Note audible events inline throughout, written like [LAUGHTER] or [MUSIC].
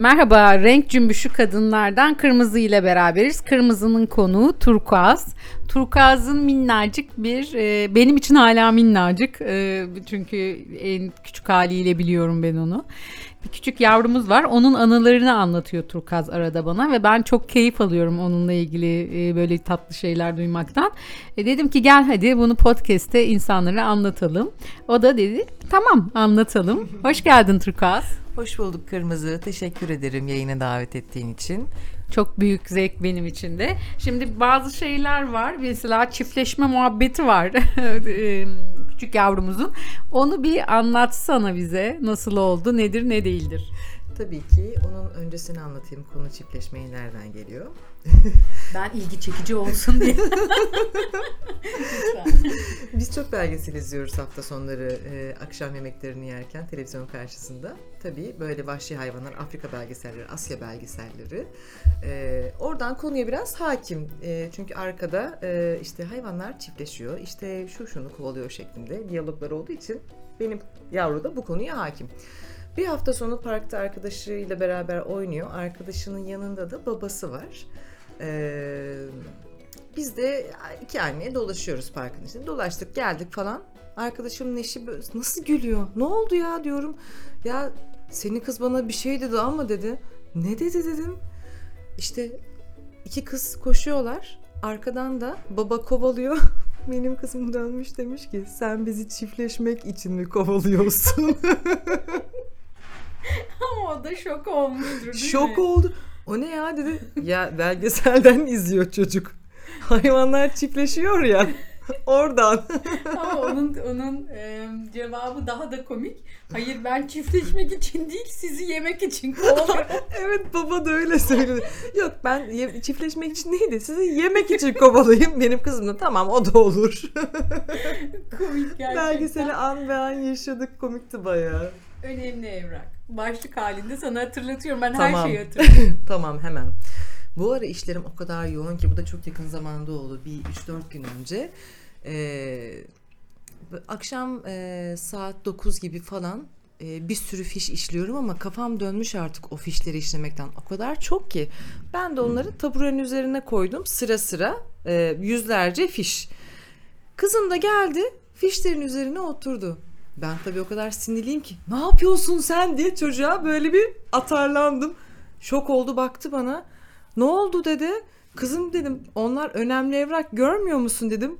Merhaba, renk cümbüşü kadınlardan Kırmızı ile beraberiz. Kırmızının konuğu turkuaz. Turkuaz'ın minnacık bir, e, benim için hala minnacık. E, çünkü en küçük haliyle biliyorum ben onu. Bir küçük yavrumuz var. Onun anılarını anlatıyor Turkuaz arada bana ve ben çok keyif alıyorum onunla ilgili e, böyle tatlı şeyler duymaktan. E, dedim ki gel hadi bunu podcast'te insanlara anlatalım. O da dedi tamam anlatalım. Hoş geldin Turkuaz. Hoş bulduk Kırmızı. Teşekkür ederim yayına davet ettiğin için. Çok büyük zevk benim için de. Şimdi bazı şeyler var. Mesela çiftleşme muhabbeti var. Eee, [LAUGHS] Küçük yavrumuzun. Onu bir anlatsana bize. Nasıl oldu, nedir, ne değildir. Tabii ki onun öncesini anlatayım. Konu çiftleşmeye nereden geliyor? [LAUGHS] Ben ilgi çekici olsun diye. [LAUGHS] Biz çok belgesel izliyoruz hafta sonları e, akşam yemeklerini yerken televizyon karşısında. Tabii böyle vahşi hayvanlar, Afrika belgeselleri, Asya belgeselleri. E, oradan konuya biraz hakim. E, çünkü arkada e, işte hayvanlar çiftleşiyor, işte şu şunu kovalıyor şeklinde diyaloglar olduğu için benim yavru da bu konuya hakim. Bir hafta sonu parkta arkadaşıyla beraber oynuyor. Arkadaşının yanında da babası var. Ee, biz de iki anne dolaşıyoruz parkın içinde. Dolaştık geldik falan. Arkadaşımın eşi böyle, nasıl gülüyor? Ne oldu ya diyorum. Ya senin kız bana bir şey dedi ama dedi. Ne dedi dedim. İşte iki kız koşuyorlar. Arkadan da baba kovalıyor. [LAUGHS] Benim kızım dönmüş demiş ki sen bizi çiftleşmek için mi kovalıyorsun? [LAUGHS] Da şok olmuştur değil Şok mi? oldu. O ne ya dedi. Ya belgeselden [LAUGHS] izliyor çocuk. Hayvanlar çiftleşiyor ya. [LAUGHS] Oradan. [LAUGHS] Ama onun onun e, cevabı daha da komik. Hayır ben çiftleşmek için değil sizi yemek için kovalıyorum. evet baba da öyle söyledi. Yok ben ye- çiftleşmek için değil de sizi yemek için kovalayayım. Benim kızım da tamam o da olur. komik gerçekten. Belgeseli an be an yaşadık komikti bayağı. Önemli evrak. Başlık halinde sana hatırlatıyorum. Ben her Tamam. şeyi hatırlıyorum. [LAUGHS] tamam hemen. Bu ara işlerim o kadar yoğun ki bu da çok yakın zamanda oldu. Bir 3-4 gün önce. Ee, akşam e, saat 9 gibi falan e, bir sürü fiş işliyorum ama kafam dönmüş artık o fişleri işlemekten. O kadar çok ki. Ben de onları taburenin üzerine koydum sıra sıra e, yüzlerce fiş. Kızım da geldi fişlerin üzerine oturdu. Ben tabii o kadar sinirliyim ki ne yapıyorsun sen diye çocuğa böyle bir atarlandım. Şok oldu baktı bana. Ne oldu dedi. Kızım dedim onlar önemli evrak görmüyor musun dedim.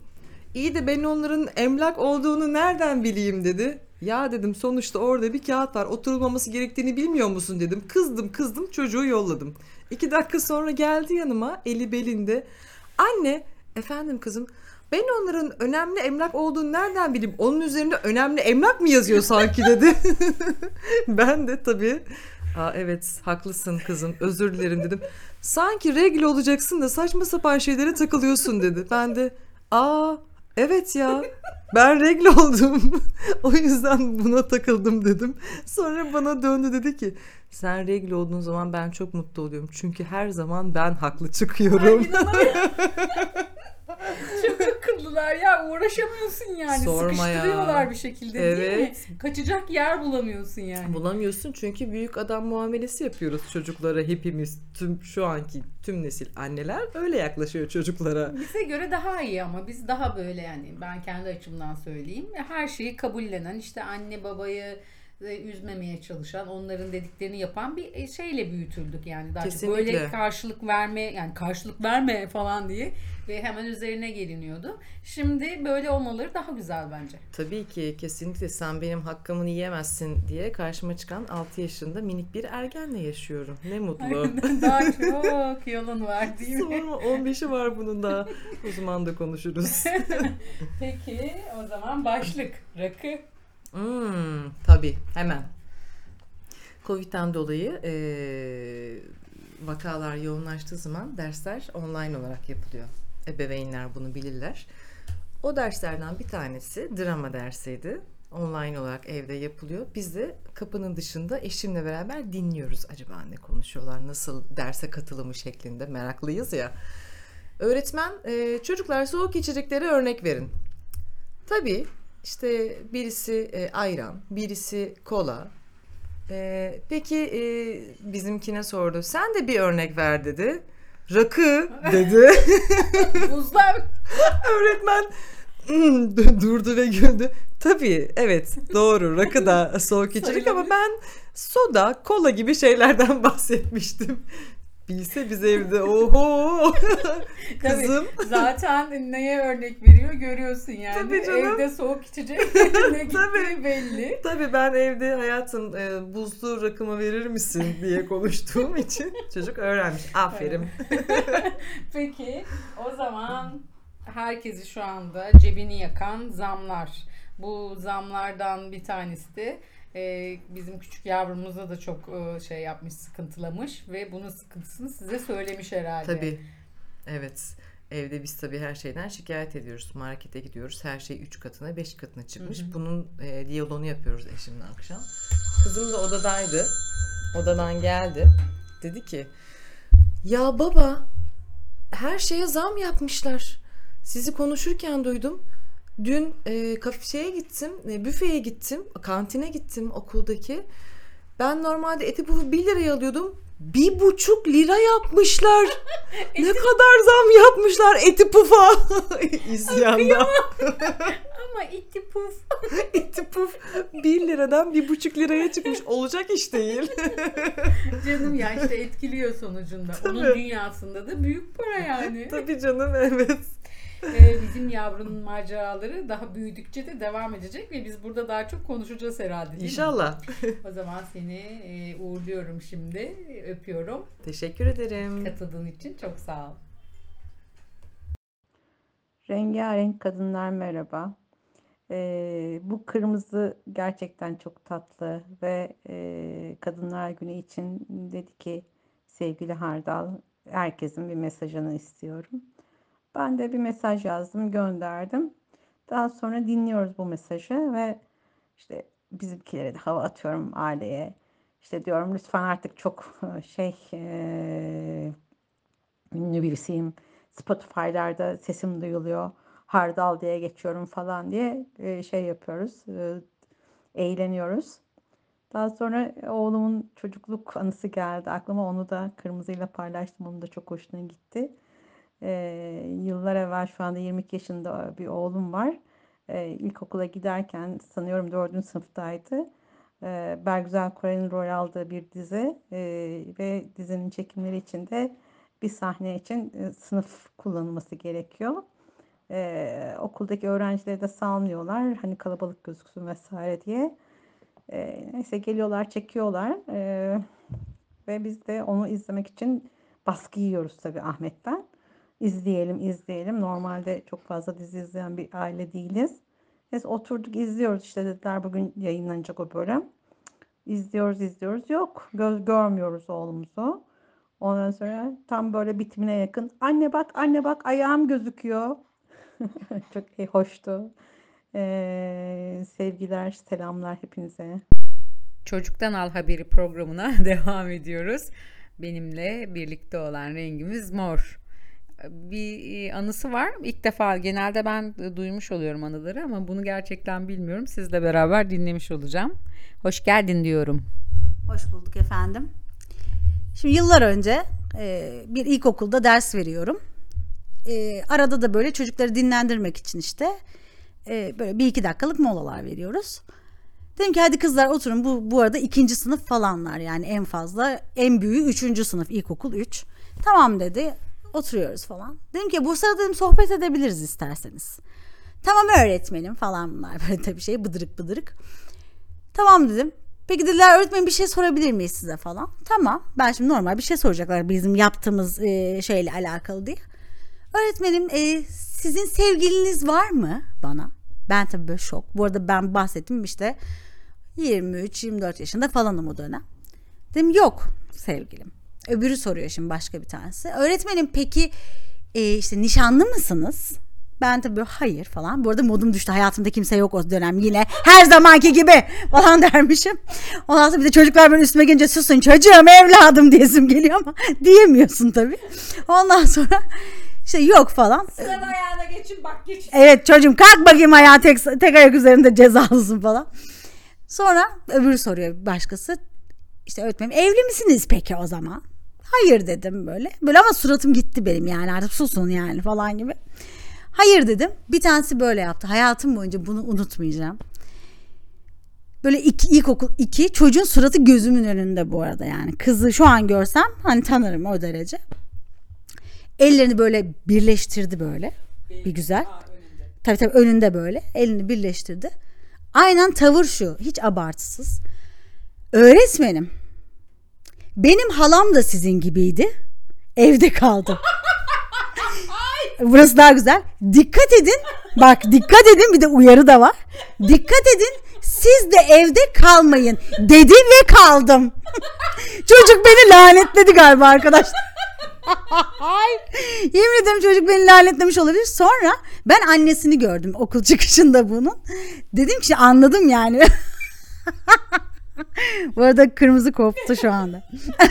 İyi de ben onların emlak olduğunu nereden bileyim dedi. Ya dedim sonuçta orada bir kağıt var oturulmaması gerektiğini bilmiyor musun dedim. Kızdım kızdım çocuğu yolladım. İki dakika sonra geldi yanıma eli belinde. Anne efendim kızım ben onların önemli emlak olduğunu nereden bileyim? Onun üzerinde önemli emlak mı yazıyor sanki dedi. [LAUGHS] ben de tabii Aa, evet haklısın kızım özür dilerim dedim. Sanki regl olacaksın da saçma sapan şeylere takılıyorsun dedi. Ben de aa evet ya ben regl oldum. [LAUGHS] o yüzden buna takıldım dedim. Sonra bana döndü dedi ki sen regl olduğun zaman ben çok mutlu oluyorum. Çünkü her zaman ben haklı çıkıyorum. [LAUGHS] [LAUGHS] Çok akıllılar ya uğraşamıyorsun yani. Sorma ya. Sıkıştırıyorlar bir şekilde değil mi? Evet. Kaçacak yer bulamıyorsun yani. Bulamıyorsun çünkü büyük adam muamelesi yapıyoruz çocuklara hepimiz tüm şu anki tüm nesil anneler öyle yaklaşıyor çocuklara. Bize göre daha iyi ama biz daha böyle yani ben kendi açımdan söyleyeyim. Her şeyi kabullenen işte anne babayı üzmemeye çalışan, onların dediklerini yapan bir e, şeyle büyütüldük yani daha çok Kesinlikle. böyle karşılık verme yani karşılık verme falan diye ve hemen üzerine geliniyordu. Şimdi böyle olmaları daha güzel bence. Tabii ki kesinlikle sen benim hakkımı yiyemezsin diye karşıma çıkan 6 yaşında minik bir ergenle yaşıyorum. Ne mutlu. daha çok yolun var [LAUGHS] değil mi? Sorma 15'i var bunun daha. O zaman da konuşuruz. [LAUGHS] Peki o zaman başlık rakı. Hmm, tabii hemen. Covid'den dolayı eee, vakalar yoğunlaştığı zaman dersler online olarak yapılıyor. Ebeveynler bunu bilirler. O derslerden bir tanesi drama dersiydi. Online olarak evde yapılıyor. Biz de kapının dışında eşimle beraber dinliyoruz. Acaba ne konuşuyorlar, nasıl derse katılımı şeklinde meraklıyız ya. Öğretmen eee, çocuklar soğuk içeceklere örnek verin. Tabii işte birisi e, ayran, birisi kola, Ee, peki e, bizimkine sordu. Sen de bir örnek ver dedi. Rakı [LAUGHS] dedi. [LAUGHS] Buzlar. Öğretmen [LAUGHS] durdu ve güldü. Tabii evet doğru rakı da soğuk içecek ama ben soda, kola gibi şeylerden bahsetmiştim. Bilse biz evde oho [LAUGHS] Tabii, kızım zaten neye örnek veriyor görüyorsun yani. Tabii canım. Evde soğuk içecek [LAUGHS] ne Tabii. belli. Tabii ben evde hayatım e, buzlu rakımı verir misin diye [LAUGHS] konuştuğum için çocuk öğrenmiş. Aferin. Peki o zaman herkesi şu anda cebini yakan zamlar. Bu zamlardan bir tanesi de e, bizim küçük yavrumuza da çok e, şey yapmış, sıkıntılamış ve bunun sıkıntısını size söylemiş herhalde. Tabii. Evet. Evde biz tabii her şeyden şikayet ediyoruz. Markete gidiyoruz. Her şey 3 katına 5 katına çıkmış. Bunun e, diyaloğunu yapıyoruz eşimle akşam. Kızım da odadaydı. Odadan geldi. Dedi ki ya baba her şeye zam yapmışlar. Sizi konuşurken duydum. Dün e, kafeye gittim, e, büfeye gittim, kantine gittim okuldaki. Ben normalde eti pufu 1 liraya alıyordum. Bir buçuk lira yapmışlar. [LAUGHS] ne kadar zam yapmışlar eti pufa. [LAUGHS] İsyanda. [LAUGHS] Ama iti puf. eti puf 1 liradan bir buçuk liraya çıkmış. Olacak iş değil. Canım ya işte etkiliyor sonucunda. Onun Tabii. dünyasında da büyük para yani. Tabii canım evet. Ee, bizim yavrunun maceraları daha büyüdükçe de devam edecek ve biz burada daha çok konuşacağız herhalde değil mi? İnşallah. O zaman seni e, uğurluyorum şimdi. Öpüyorum. Teşekkür ederim. Katıldığın için çok sağ ol. Rengarenk kadınlar merhaba. Ee, bu kırmızı gerçekten çok tatlı ve e, Kadınlar Günü için dedi ki sevgili Hardal herkesin bir mesajını istiyorum. Ben de bir mesaj yazdım gönderdim. Daha sonra dinliyoruz bu mesajı ve işte bizimkilere de hava atıyorum aileye. İşte diyorum lütfen artık çok şey e, ünlü birisiyim. Spotify'larda sesim duyuluyor. Hardal diye geçiyorum falan diye e, şey yapıyoruz. e, Eğleniyoruz. Daha sonra oğlumun çocukluk anısı geldi. Aklıma onu da kırmızıyla paylaştım. Onun da çok hoşuna gitti. E, yıllar evvel şu anda 22 yaşında bir oğlum var. E, ilkokula giderken sanıyorum 4. sınıftaydı. E, Bergüzar Koray'ın rol aldığı bir dizi e, ve dizinin çekimleri için de bir sahne için e, sınıf kullanılması gerekiyor. Ee, okuldaki öğrencileri de salmıyorlar. Hani kalabalık gözüksün vesaire diye. Ee, neyse geliyorlar, çekiyorlar. Ee, ve biz de onu izlemek için baskı yiyoruz tabii Ahmet'ten. İzleyelim, izleyelim. Normalde çok fazla dizi izleyen bir aile değiliz. Neyse oturduk izliyoruz işte dediler bugün yayınlanacak o bölüm. İzliyoruz, izliyoruz. Yok, göz görmüyoruz oğlumuzu. Ondan sonra tam böyle bitimine yakın. Anne bak, anne bak ayağım gözüküyor. [LAUGHS] Çok hoştu. Ee, sevgiler, selamlar hepinize. Çocuktan Al Haberi programına [LAUGHS] devam ediyoruz. Benimle birlikte olan rengimiz mor. Bir anısı var. İlk defa genelde ben duymuş oluyorum anıları ama bunu gerçekten bilmiyorum. Sizle beraber dinlemiş olacağım. Hoş geldin diyorum. Hoş bulduk efendim. Şimdi yıllar önce bir ilkokulda ders veriyorum. Arada da böyle çocukları dinlendirmek için işte böyle bir iki dakikalık molalar veriyoruz. Dedim ki hadi kızlar oturun bu, bu arada ikinci sınıf falanlar yani en fazla en büyüğü üçüncü sınıf ilkokul üç. Tamam dedi oturuyoruz falan. Dedim ki bu sırada dedim sohbet edebiliriz isterseniz. Tamam öğretmenim falan bunlar [LAUGHS] böyle tabii şey bıdırık bıdırık. Tamam dedim. Peki dediler öğretmenim bir şey sorabilir miyiz size falan. Tamam ben şimdi normal bir şey soracaklar bizim yaptığımız e, şeyle alakalı diye. Öğretmenim e, sizin sevgiliniz var mı bana? Ben tabii böyle şok. Bu arada ben bahsettim işte 23-24 yaşında falanım o dönem. Dedim yok sevgilim. Öbürü soruyor şimdi başka bir tanesi. Öğretmenim peki e, işte nişanlı mısınız? Ben tabii hayır falan. Bu arada modum düştü. Hayatımda kimse yok o dönem yine. Her zamanki gibi falan [LAUGHS] dermişim. Ondan sonra bir de çocuklar böyle üstüme gelince susun çocuğum evladım diyesim geliyor ama [LAUGHS] diyemiyorsun tabii. Ondan sonra işte yok falan. Sen ayağına geçin bak geç. Evet çocuğum kalk bakayım ayağa tek, tek ayak üzerinde cezalısın falan. Sonra öbürü soruyor başkası. İşte öğretmenim evli misiniz peki o zaman? Hayır dedim böyle. Böyle ama suratım gitti benim yani artık susun yani falan gibi. Hayır dedim. Bir tanesi böyle yaptı. Hayatım boyunca bunu unutmayacağım. Böyle iki, ilkokul iki çocuğun suratı gözümün önünde bu arada yani. Kızı şu an görsem hani tanırım o derece. Ellerini böyle birleştirdi böyle. Bir güzel. Tabii tabii önünde böyle. Elini birleştirdi. Aynen tavır şu. Hiç abartısız. Öğretmenim. Benim halam da sizin gibiydi. Evde kaldı. Burası daha güzel. Dikkat edin. Bak dikkat edin bir de uyarı da var. Dikkat edin. Siz de evde kalmayın dedi ve kaldım. Çocuk beni lanetledi galiba arkadaşlar. Yemin ederim çocuk beni lanetlemiş olabilir. Sonra ben annesini gördüm okul çıkışında bunun. Dedim ki anladım yani. [LAUGHS] Bu arada kırmızı koptu şu anda.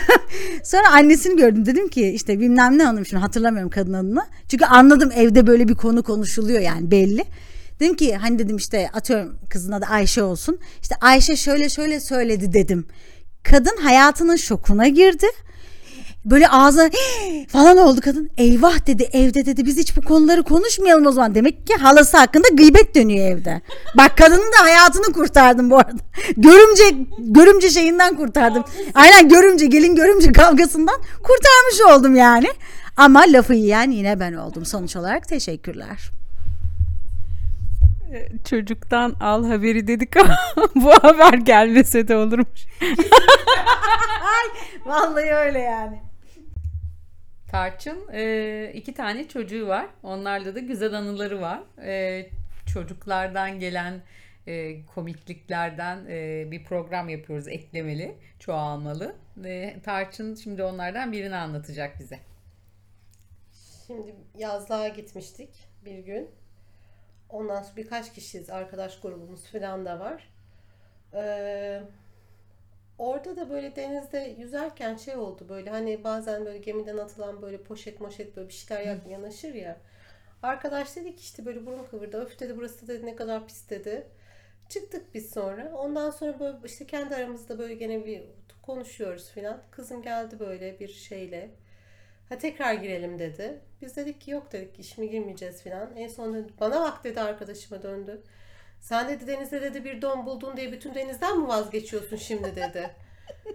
[LAUGHS] Sonra annesini gördüm. Dedim ki işte bilmem ne hanım şunu hatırlamıyorum kadın adını. Çünkü anladım evde böyle bir konu konuşuluyor yani belli. Dedim ki hani dedim işte atıyorum kızın adı Ayşe olsun. İşte Ayşe şöyle şöyle söyledi dedim. Kadın hayatının şokuna girdi. Böyle ağzı falan oldu kadın. Eyvah dedi evde dedi biz hiç bu konuları konuşmayalım o zaman. Demek ki halası hakkında gıybet dönüyor evde. Bak kadının da hayatını kurtardım bu arada. Görümce görümce şeyinden kurtardım. Aynen görümce gelin görümce kavgasından kurtarmış oldum yani. Ama lafı yiyen yine ben oldum sonuç olarak. Teşekkürler. Çocuktan al haberi dedik ama [LAUGHS] bu haber gelmese de olurmuş. [LAUGHS] Vallahi öyle yani. Tarçın e, iki tane çocuğu var. Onlarla da güzel anıları var. E, çocuklardan gelen e, komikliklerden e, bir program yapıyoruz eklemeli, çoğalmalı. E, Tarçın şimdi onlardan birini anlatacak bize. Şimdi yazlığa gitmiştik bir gün. Ondan sonra birkaç kişiyiz. Arkadaş grubumuz falan da var. Ee, orada da böyle denizde yüzerken şey oldu böyle hani bazen böyle gemiden atılan böyle poşet moşet böyle bir şeyler ya- yanaşır ya. Arkadaş dedi ki işte böyle burun kıvırdı. Öf dedi burası dedi ne kadar pis dedi. Çıktık biz sonra. Ondan sonra böyle işte kendi aramızda böyle gene bir konuşuyoruz filan. Kızım geldi böyle bir şeyle. Ha tekrar girelim dedi. Biz dedik ki yok dedik iş mi girmeyeceğiz filan. En son dedi, bana bak dedi arkadaşıma döndü. Sen dedi denizde dedi bir don buldun diye bütün denizden mi vazgeçiyorsun şimdi dedi.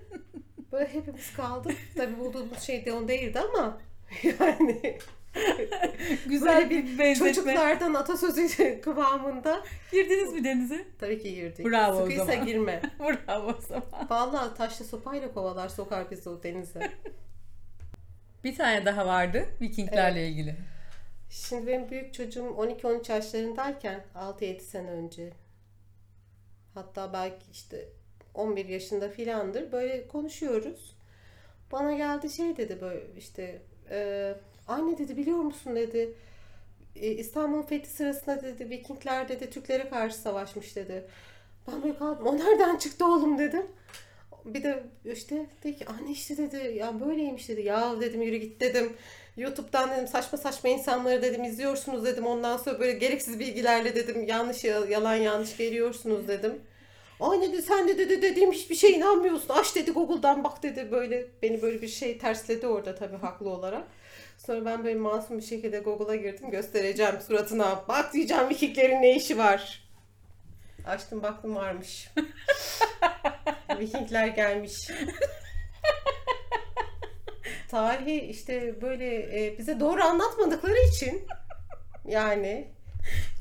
[LAUGHS] Böyle hepimiz kaldık. Tabii bulduğumuz şey don değildi ama [LAUGHS] yani [LAUGHS] Güzel böyle bir çocuklardan atasözü kıvamında. Girdiniz mi denize? Tabii ki girdik. Bravo o Sıkıysa zaman. girme. Bravo o zaman. Vallahi taşla sopayla kovalar sokar bizi o denize. Bir tane daha vardı Vikinglerle ilgili. Şimdi benim büyük çocuğum 12-13 yaşlarındayken 6-7 sene önce hatta belki işte 11 yaşında filandır böyle konuşuyoruz. Bana geldi şey dedi böyle işte e, anne dedi biliyor musun dedi e, İstanbul'un fethi sırasında dedi Vikingler dedi Türklere karşı savaşmış dedi. Ben böyle kaldım o nereden çıktı oğlum dedim. Bir de işte dedi ki anne işte dedi ya böyleymiş dedi. Ya dedim yürü git dedim. YouTube'dan dedim saçma saçma insanları dedim izliyorsunuz dedim. Ondan sonra böyle gereksiz bilgilerle dedim yanlış yalan yanlış veriyorsunuz dedim. Ay dedi sen de dedi dediğim hiçbir şeye inanmıyorsun. Aç dedi Google'dan bak dedi böyle beni böyle bir şey tersledi orada tabii haklı olarak. Sonra ben böyle masum bir şekilde Google'a girdim göstereceğim suratına. Bak diyeceğim Vikinglerin ne işi var. Açtım baktım varmış. [LAUGHS] Vikingler gelmiş. Tarihi işte böyle e, bize doğru anlatmadıkları için yani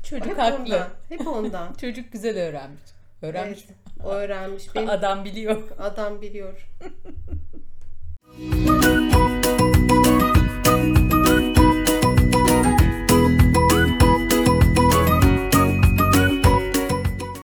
Çocuk hep haklı. ondan. Hep ondan. [LAUGHS] Çocuk güzel öğrenmiş. Öğrenmiş Evet, o öğrenmiş. Benim [LAUGHS] Adam biliyor. adam biliyor. [LAUGHS]